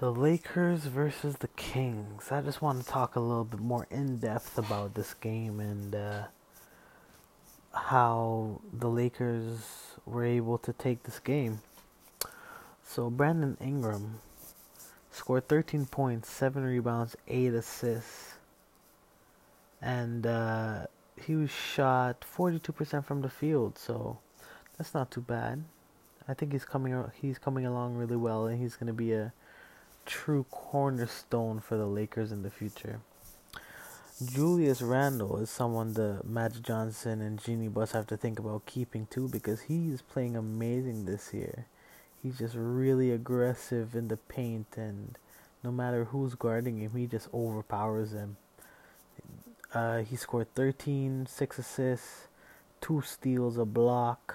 The Lakers versus the Kings. I just want to talk a little bit more in depth about this game and uh, how the Lakers were able to take this game. So, Brandon Ingram scored 13 points, 7 rebounds, 8 assists. And uh, he was shot 42% from the field, so that's not too bad. I think he's coming he's coming along really well and he's going to be a true cornerstone for the Lakers in the future. Julius Randle is someone the Magic Johnson and Jeanie Buss have to think about keeping too because he's playing amazing this year. He's just really aggressive in the paint and no matter who's guarding him, he just overpowers him. Uh, he scored 13, 6 assists, 2 steals, a block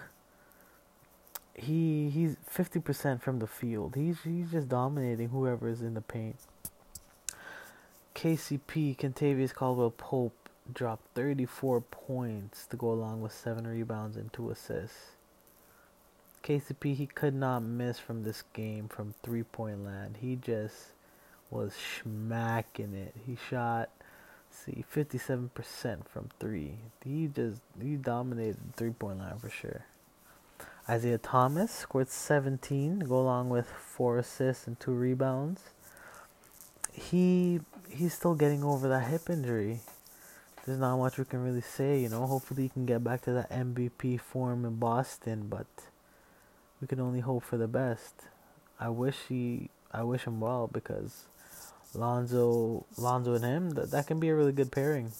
he he's fifty percent from the field. He's he's just dominating whoever is in the paint. KCP Kentavious Caldwell Pope dropped thirty four points to go along with seven rebounds and two assists. KCP he could not miss from this game from three point land. He just was smacking it. He shot see fifty seven percent from three. He just he dominated three point line for sure. Isaiah Thomas scored 17 to go along with four assists and two rebounds. He he's still getting over that hip injury. There's not much we can really say, you know. Hopefully he can get back to that MVP form in Boston, but we can only hope for the best. I wish he I wish him well because Lonzo Lonzo and him that, that can be a really good pairing.